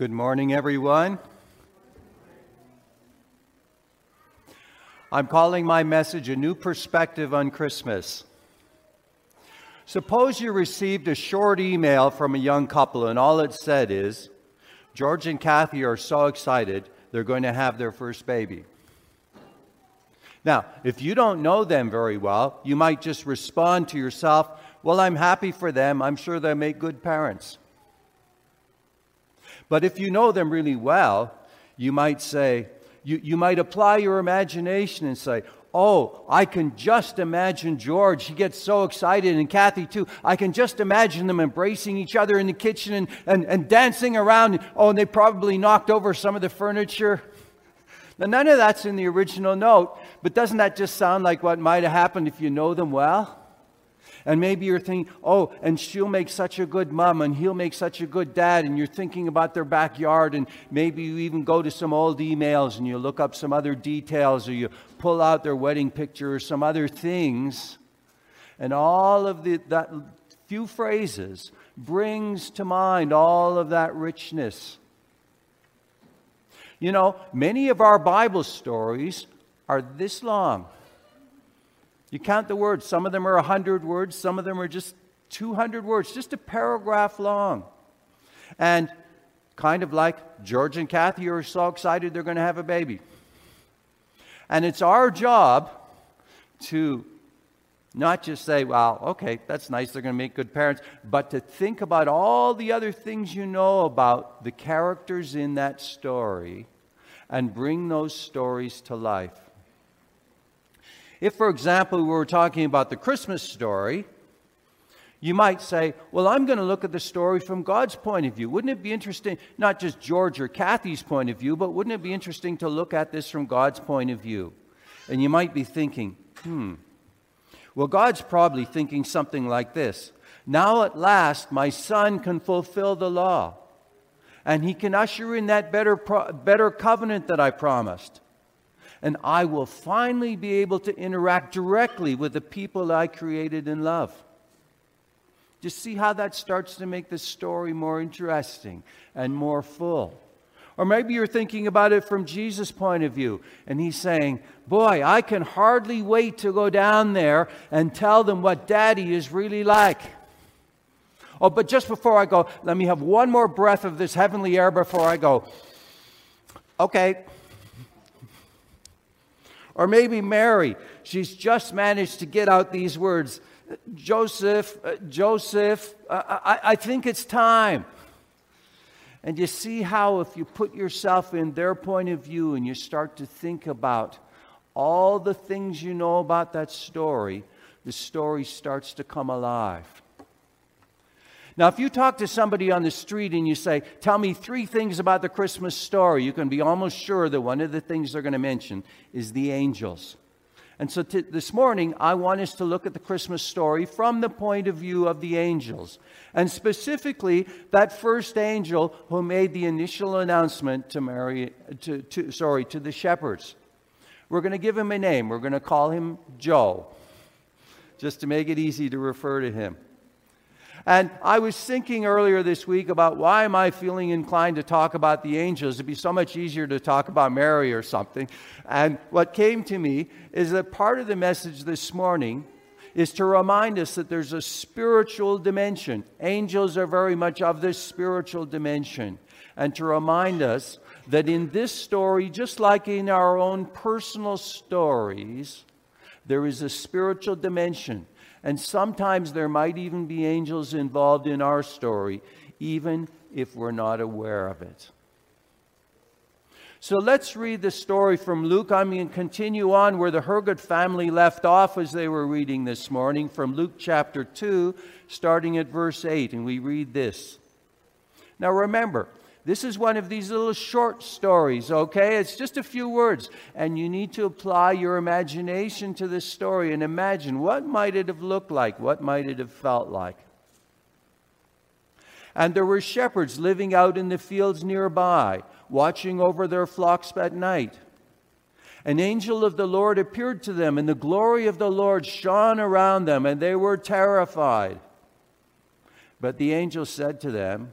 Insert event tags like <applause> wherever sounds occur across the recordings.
Good morning, everyone. I'm calling my message A New Perspective on Christmas. Suppose you received a short email from a young couple, and all it said is George and Kathy are so excited they're going to have their first baby. Now, if you don't know them very well, you might just respond to yourself, Well, I'm happy for them. I'm sure they'll make good parents. But if you know them really well, you might say, you, you might apply your imagination and say, Oh, I can just imagine George. He gets so excited, and Kathy too. I can just imagine them embracing each other in the kitchen and, and, and dancing around. Oh, and they probably knocked over some of the furniture. Now, none of that's in the original note, but doesn't that just sound like what might have happened if you know them well? And maybe you're thinking, oh, and she'll make such a good mom and he'll make such a good dad. And you're thinking about their backyard. And maybe you even go to some old emails and you look up some other details or you pull out their wedding picture or some other things. And all of the, that few phrases brings to mind all of that richness. You know, many of our Bible stories are this long. You count the words. Some of them are 100 words, some of them are just 200 words, just a paragraph long. And kind of like George and Kathy are so excited they're going to have a baby. And it's our job to not just say, well, okay, that's nice, they're going to make good parents, but to think about all the other things you know about the characters in that story and bring those stories to life. If, for example, we were talking about the Christmas story, you might say, Well, I'm going to look at the story from God's point of view. Wouldn't it be interesting, not just George or Kathy's point of view, but wouldn't it be interesting to look at this from God's point of view? And you might be thinking, Hmm, well, God's probably thinking something like this Now at last, my son can fulfill the law, and he can usher in that better, better covenant that I promised and I will finally be able to interact directly with the people I created in love. Just see how that starts to make the story more interesting and more full. Or maybe you're thinking about it from Jesus' point of view, and he's saying, Boy, I can hardly wait to go down there and tell them what daddy is really like. Oh, but just before I go, let me have one more breath of this heavenly air before I go. Okay, or maybe Mary, she's just managed to get out these words Joseph, uh, Joseph, uh, I, I think it's time. And you see how, if you put yourself in their point of view and you start to think about all the things you know about that story, the story starts to come alive. Now, if you talk to somebody on the street and you say, Tell me three things about the Christmas story, you can be almost sure that one of the things they're going to mention is the angels. And so t- this morning, I want us to look at the Christmas story from the point of view of the angels. And specifically, that first angel who made the initial announcement to Mary, to, to, sorry, to the shepherds. We're going to give him a name. We're going to call him Joe, just to make it easy to refer to him. And I was thinking earlier this week about why am I feeling inclined to talk about the angels? It'd be so much easier to talk about Mary or something. And what came to me is that part of the message this morning is to remind us that there's a spiritual dimension. Angels are very much of this spiritual dimension. And to remind us that in this story, just like in our own personal stories, there is a spiritual dimension and sometimes there might even be angels involved in our story, even if we're not aware of it. So let's read the story from Luke. I'm going to continue on where the Hergut family left off as they were reading this morning from Luke chapter 2, starting at verse 8. And we read this. Now remember, this is one of these little short stories, okay? It's just a few words. And you need to apply your imagination to this story and imagine what might it have looked like? What might it have felt like? And there were shepherds living out in the fields nearby, watching over their flocks at night. An angel of the Lord appeared to them, and the glory of the Lord shone around them, and they were terrified. But the angel said to them,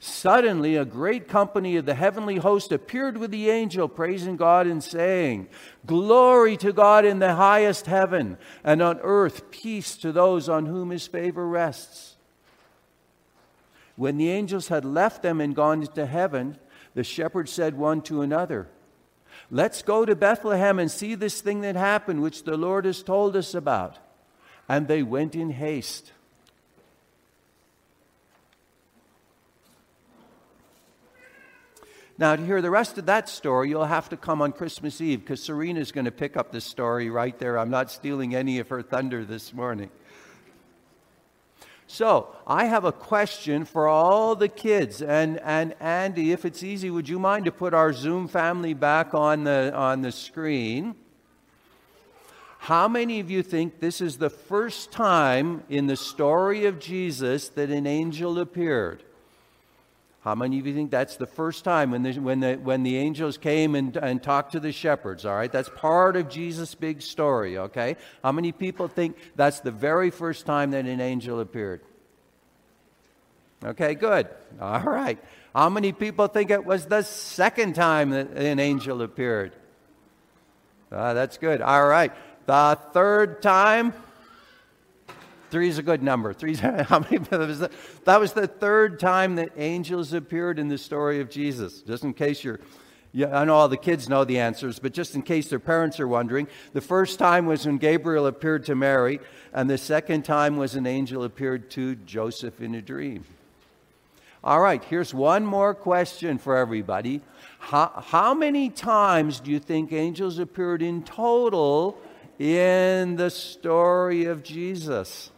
Suddenly, a great company of the heavenly host appeared with the angel, praising God and saying, Glory to God in the highest heaven, and on earth peace to those on whom his favor rests. When the angels had left them and gone into heaven, the shepherds said one to another, Let's go to Bethlehem and see this thing that happened, which the Lord has told us about. And they went in haste. Now, to hear the rest of that story, you'll have to come on Christmas Eve because Serena's going to pick up the story right there. I'm not stealing any of her thunder this morning. So, I have a question for all the kids. And, and Andy, if it's easy, would you mind to put our Zoom family back on the, on the screen? How many of you think this is the first time in the story of Jesus that an angel appeared? How many of you think that's the first time when the, when the, when the angels came and, and talked to the shepherds? All right, that's part of Jesus' big story, okay? How many people think that's the very first time that an angel appeared? Okay, good. All right. How many people think it was the second time that an angel appeared? Uh, that's good. All right. The third time? Three is a good number. Three, <laughs> how many, that, was the, that was the third time that angels appeared in the story of Jesus. Just in case you're, yeah, I know all the kids know the answers, but just in case their parents are wondering, the first time was when Gabriel appeared to Mary, and the second time was an angel appeared to Joseph in a dream. All right, here's one more question for everybody. How, how many times do you think angels appeared in total in the story of Jesus?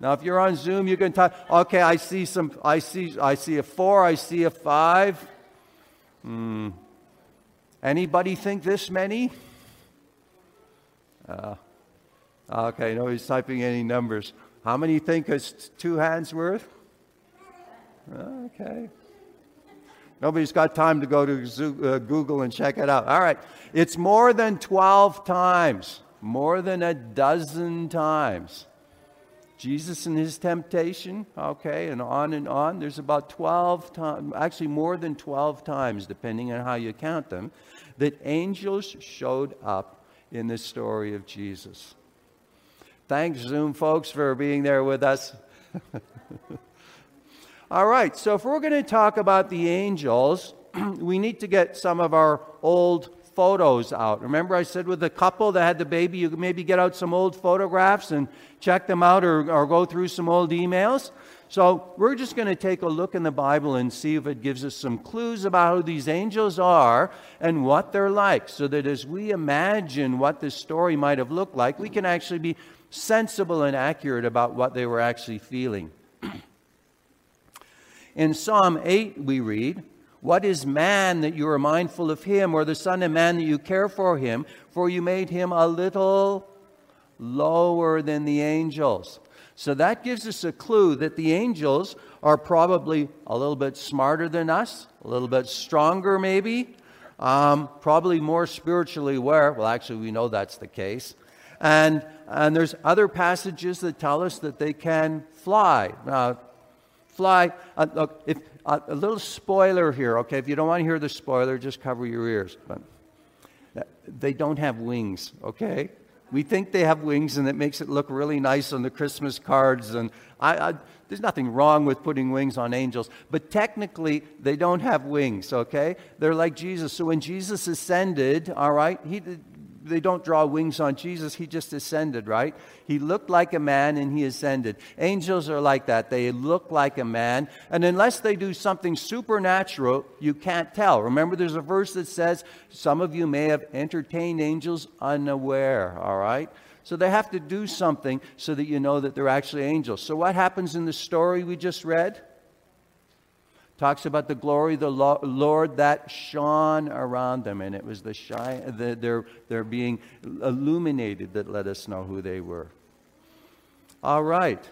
Now, if you're on Zoom, you can type, okay, I see some, I see, I see a four, I see a five. Hmm. Anybody think this many? Uh, okay, nobody's typing any numbers. How many think it's two hands worth? Okay. Nobody's got time to go to uh, Google and check it out. All right. It's more than 12 times, more than a dozen times. Jesus and his temptation, okay, and on and on. There's about 12 times, actually more than 12 times, depending on how you count them, that angels showed up in the story of Jesus. Thanks, Zoom folks, for being there with us. <laughs> All right, so if we're going to talk about the angels, <clears throat> we need to get some of our old photos out. Remember, I said with the couple that had the baby, you could maybe get out some old photographs and check them out or, or go through some old emails. So, we're just going to take a look in the Bible and see if it gives us some clues about who these angels are and what they're like, so that as we imagine what this story might have looked like, we can actually be sensible and accurate about what they were actually feeling. <clears throat> in Psalm 8, we read, what is man that you are mindful of him, or the Son of Man that you care for him? For you made him a little lower than the angels. So that gives us a clue that the angels are probably a little bit smarter than us, a little bit stronger, maybe, um, probably more spiritually aware. Well, actually, we know that's the case. And, and there's other passages that tell us that they can fly. Uh, fly. Uh, look, if, a little spoiler here, okay? If you don't want to hear the spoiler, just cover your ears. But they don't have wings, okay? We think they have wings, and it makes it look really nice on the Christmas cards. And I, I, there's nothing wrong with putting wings on angels, but technically they don't have wings. Okay, they're like Jesus. So when Jesus ascended, all right, he they don't draw wings on Jesus. He just ascended, right? He looked like a man and he ascended. Angels are like that. They look like a man. And unless they do something supernatural, you can't tell. Remember, there's a verse that says, Some of you may have entertained angels unaware, all right? So they have to do something so that you know that they're actually angels. So what happens in the story we just read? Talks about the glory of the Lord that shone around them, and it was the shine, the, their, their being illuminated that let us know who they were. All right.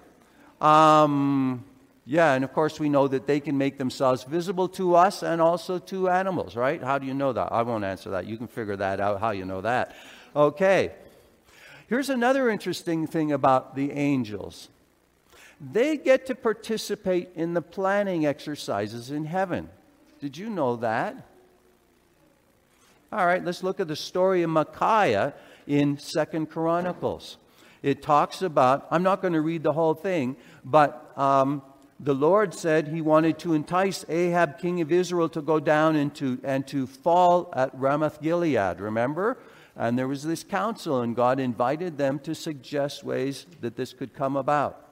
Um, yeah, and of course, we know that they can make themselves visible to us and also to animals, right? How do you know that? I won't answer that. You can figure that out, how you know that. Okay. Here's another interesting thing about the angels they get to participate in the planning exercises in heaven. Did you know that? All right, let's look at the story of Micaiah in Second Chronicles. It talks about, I'm not going to read the whole thing, but um, the Lord said he wanted to entice Ahab, king of Israel, to go down and to, and to fall at Ramoth Gilead, remember? And there was this council, and God invited them to suggest ways that this could come about.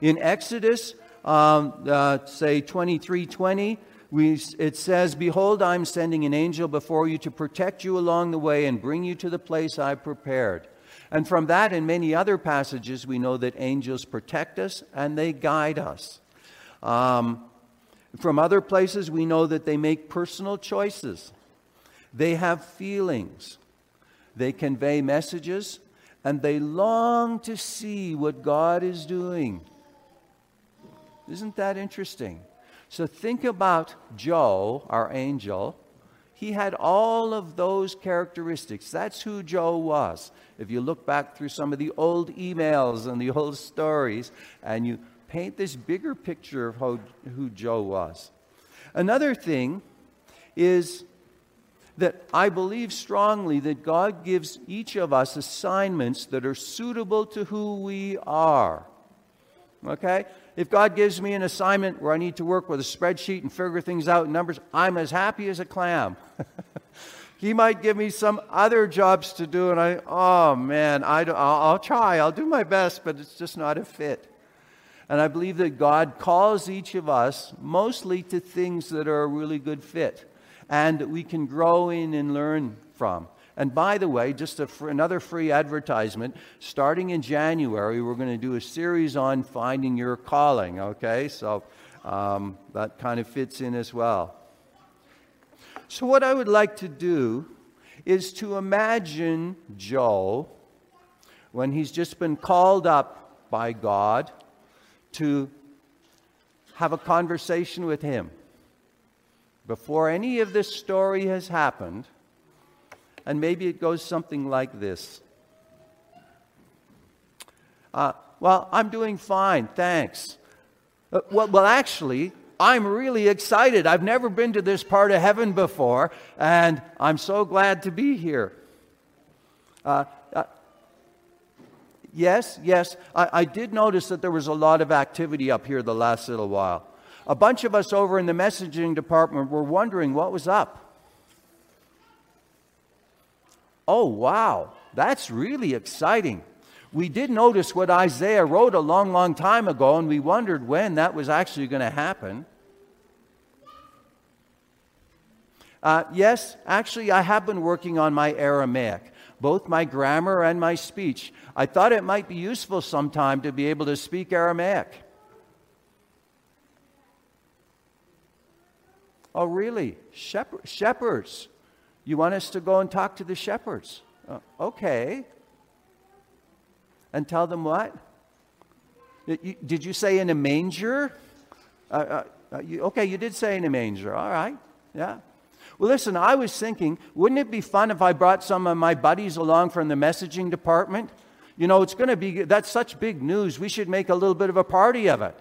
In Exodus, um, uh, say 23:20, we, it says, Behold, I'm sending an angel before you to protect you along the way and bring you to the place I've prepared. And from that and many other passages, we know that angels protect us and they guide us. Um, from other places, we know that they make personal choices, they have feelings, they convey messages, and they long to see what God is doing. Isn't that interesting? So think about Joe, our angel. He had all of those characteristics. That's who Joe was. If you look back through some of the old emails and the old stories, and you paint this bigger picture of who Joe was. Another thing is that I believe strongly that God gives each of us assignments that are suitable to who we are. Okay? If God gives me an assignment where I need to work with a spreadsheet and figure things out in numbers, I'm as happy as a clam. <laughs> he might give me some other jobs to do, and I, oh man, I, will I'll try, I'll do my best, but it's just not a fit. And I believe that God calls each of us mostly to things that are a really good fit and that we can grow in and learn from. And by the way, just fr- another free advertisement starting in January, we're going to do a series on finding your calling, okay? So um, that kind of fits in as well. So, what I would like to do is to imagine Joe when he's just been called up by God to have a conversation with him. Before any of this story has happened, and maybe it goes something like this uh, Well, I'm doing fine, thanks. Uh, well, well, actually, I'm really excited. I've never been to this part of heaven before, and I'm so glad to be here. Uh, uh, yes, yes, I, I did notice that there was a lot of activity up here the last little while. A bunch of us over in the messaging department were wondering what was up. Oh, wow, that's really exciting. We did notice what Isaiah wrote a long, long time ago, and we wondered when that was actually going to happen. Uh, yes, actually, I have been working on my Aramaic, both my grammar and my speech. I thought it might be useful sometime to be able to speak Aramaic. Oh, really? shepherds. You want us to go and talk to the shepherds? Uh, okay. And tell them what? Did you say in a manger? Uh, uh, uh, you, okay, you did say in a manger. All right. Yeah. Well, listen, I was thinking, wouldn't it be fun if I brought some of my buddies along from the messaging department? You know, it's going to be, that's such big news. We should make a little bit of a party of it.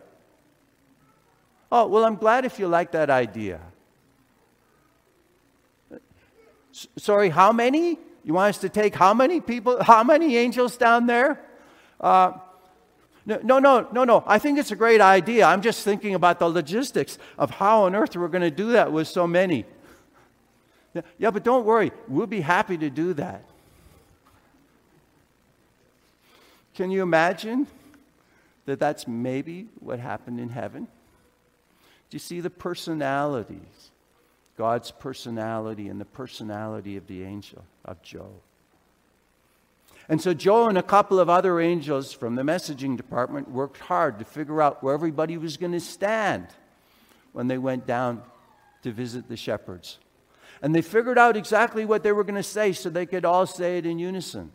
Oh, well, I'm glad if you like that idea. Sorry, how many? You want us to take how many people, how many angels down there? Uh, no, no, no, no, no. I think it's a great idea. I'm just thinking about the logistics of how on earth we're going to do that with so many. Yeah, but don't worry. We'll be happy to do that. Can you imagine that that's maybe what happened in heaven? Do you see the personalities? God's personality and the personality of the angel, of Joe. And so Joe and a couple of other angels from the messaging department worked hard to figure out where everybody was going to stand when they went down to visit the shepherds. And they figured out exactly what they were going to say so they could all say it in unison.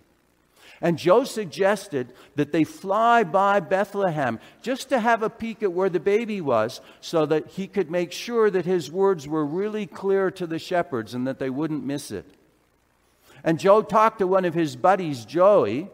And Joe suggested that they fly by Bethlehem just to have a peek at where the baby was so that he could make sure that his words were really clear to the shepherds and that they wouldn't miss it. And Joe talked to one of his buddies, Joey,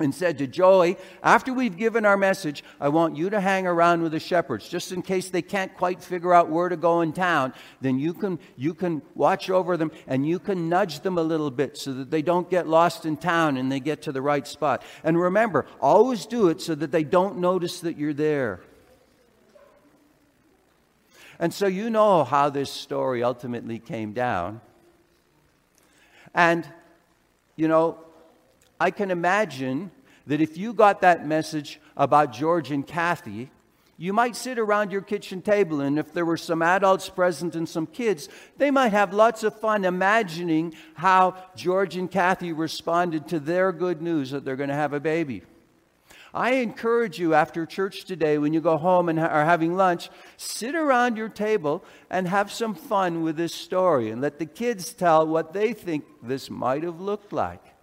and said to Joey, After we've given our message, I want you to hang around with the shepherds, just in case they can't quite figure out where to go in town. Then you can, you can watch over them and you can nudge them a little bit so that they don't get lost in town and they get to the right spot. And remember, always do it so that they don't notice that you're there. And so you know how this story ultimately came down. And, you know, I can imagine that if you got that message about George and Kathy, you might sit around your kitchen table, and if there were some adults present and some kids, they might have lots of fun imagining how George and Kathy responded to their good news that they're going to have a baby. I encourage you after church today, when you go home and are having lunch, sit around your table and have some fun with this story and let the kids tell what they think this might have looked like.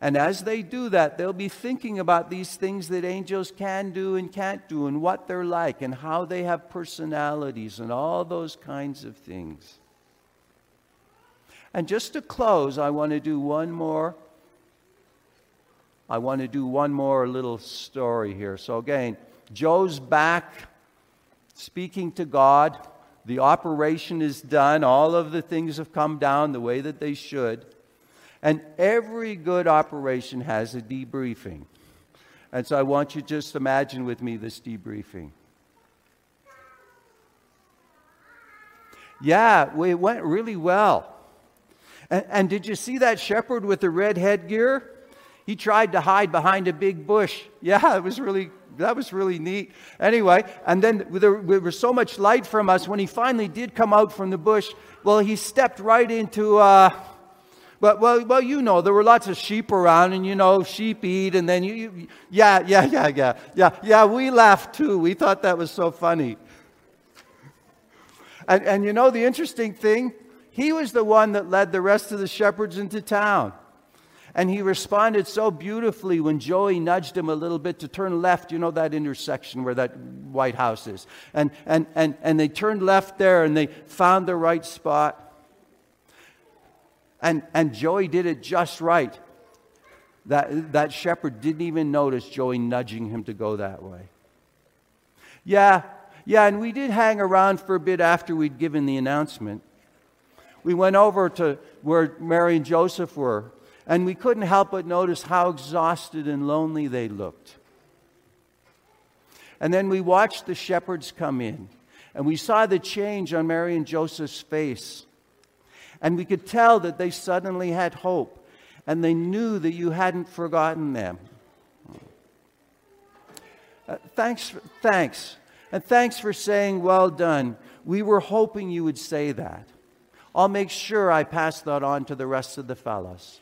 And as they do that, they'll be thinking about these things that angels can do and can't do, and what they're like, and how they have personalities, and all those kinds of things. And just to close, I want to do one more. I want to do one more little story here. So, again, Joe's back speaking to God. The operation is done. All of the things have come down the way that they should. And every good operation has a debriefing. And so I want you to just imagine with me this debriefing. Yeah, it went really well. And, and, did you see that shepherd with the red headgear? He tried to hide behind a big bush. Yeah, it was really that was really neat. Anyway, and then there, there was so much light from us when he finally did come out from the bush. Well, he stepped right into. Uh, but well, well, you know, there were lots of sheep around, and you know, sheep eat, and then you, you yeah, yeah, yeah, yeah, yeah, yeah. We laughed too. We thought that was so funny. And, and you know, the interesting thing, he was the one that led the rest of the shepherds into town. And he responded so beautifully when Joey nudged him a little bit to turn left. You know that intersection where that White House is. And, and, and, and they turned left there and they found the right spot. And, and Joey did it just right. That, that shepherd didn't even notice Joey nudging him to go that way. Yeah, yeah, and we did hang around for a bit after we'd given the announcement. We went over to where Mary and Joseph were, and we couldn't help but notice how exhausted and lonely they looked. And then we watched the shepherds come in, and we saw the change on Mary and Joseph's face. And we could tell that they suddenly had hope and they knew that you hadn't forgotten them. Uh, thanks, thanks. And thanks for saying, well done. We were hoping you would say that. I'll make sure I pass that on to the rest of the fellows.